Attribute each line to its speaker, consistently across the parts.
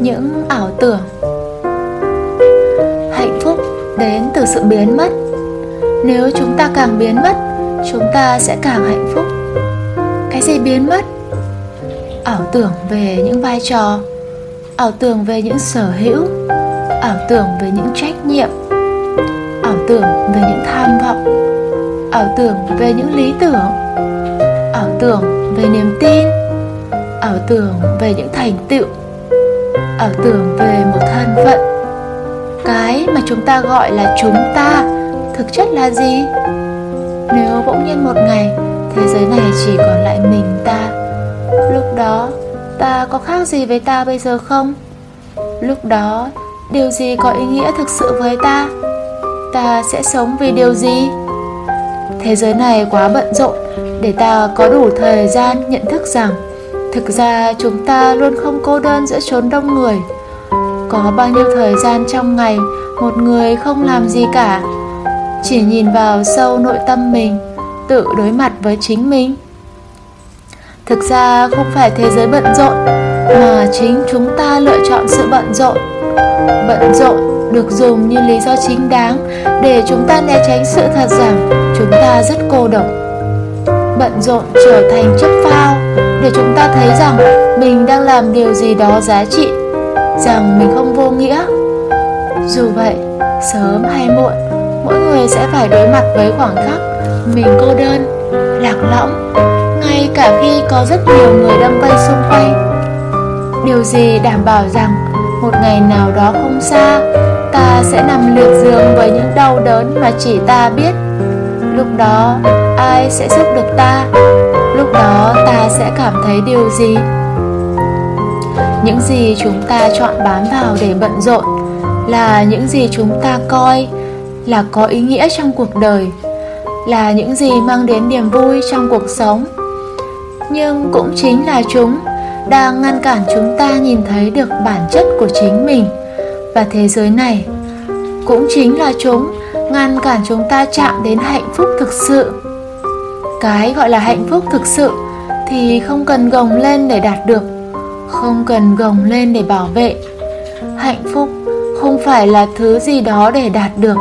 Speaker 1: những ảo tưởng. Hạnh phúc đến từ sự biến mất. Nếu chúng ta càng biến mất, chúng ta sẽ càng hạnh phúc. Cái gì biến mất? Ảo tưởng về những vai trò, ảo tưởng về những sở hữu, ảo tưởng về những trách nhiệm, ảo tưởng về những tham vọng, ảo tưởng về những lý tưởng, ảo tưởng về niềm tin, ảo tưởng về những thành tựu ảo tưởng về một thân phận. Cái mà chúng ta gọi là chúng ta thực chất là gì? Nếu bỗng nhiên một ngày thế giới này chỉ còn lại mình ta, lúc đó ta có khác gì với ta bây giờ không? Lúc đó điều gì có ý nghĩa thực sự với ta? Ta sẽ sống vì điều gì? Thế giới này quá bận rộn để ta có đủ thời gian nhận thức rằng thực ra chúng ta luôn không cô đơn giữa chốn đông người. Có bao nhiêu thời gian trong ngày, một người không làm gì cả. Chỉ nhìn vào sâu nội tâm mình, tự đối mặt với chính mình. Thực ra không phải thế giới bận rộn, mà chính chúng ta lựa chọn sự bận rộn. Bận rộn được dùng như lý do chính đáng để chúng ta né tránh sự thật rằng chúng ta rất cô độc bận rộn trở thành chất phao để chúng ta thấy rằng mình đang làm điều gì đó giá trị, rằng mình không vô nghĩa. Dù vậy, sớm hay muộn, mỗi người sẽ phải đối mặt với khoảng khắc mình cô đơn, lạc lõng, ngay cả khi có rất nhiều người đâm vây xung quanh. Điều gì đảm bảo rằng một ngày nào đó không xa, ta sẽ nằm liệt giường với những đau đớn mà chỉ ta biết lúc đó, ai sẽ giúp được ta? Lúc đó, ta sẽ cảm thấy điều gì? Những gì chúng ta chọn bám vào để bận rộn là những gì chúng ta coi là có ý nghĩa trong cuộc đời, là những gì mang đến niềm vui trong cuộc sống. Nhưng cũng chính là chúng đang ngăn cản chúng ta nhìn thấy được bản chất của chính mình và thế giới này cũng chính là chúng, ngăn cản chúng ta chạm đến hạnh phúc thực sự. Cái gọi là hạnh phúc thực sự thì không cần gồng lên để đạt được, không cần gồng lên để bảo vệ. Hạnh phúc không phải là thứ gì đó để đạt được,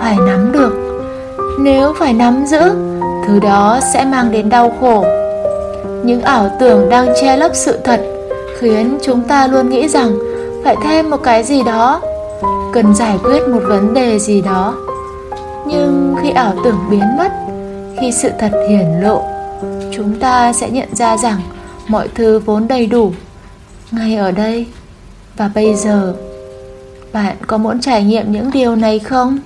Speaker 1: phải nắm được. Nếu phải nắm giữ, thứ đó sẽ mang đến đau khổ. Những ảo tưởng đang che lấp sự thật khiến chúng ta luôn nghĩ rằng phải thêm một cái gì đó cần giải quyết một vấn đề gì đó. Nhưng khi ảo tưởng biến mất, khi sự thật hiển lộ, chúng ta sẽ nhận ra rằng mọi thứ vốn đầy đủ ngay ở đây. Và bây giờ, bạn có muốn trải nghiệm những điều này không?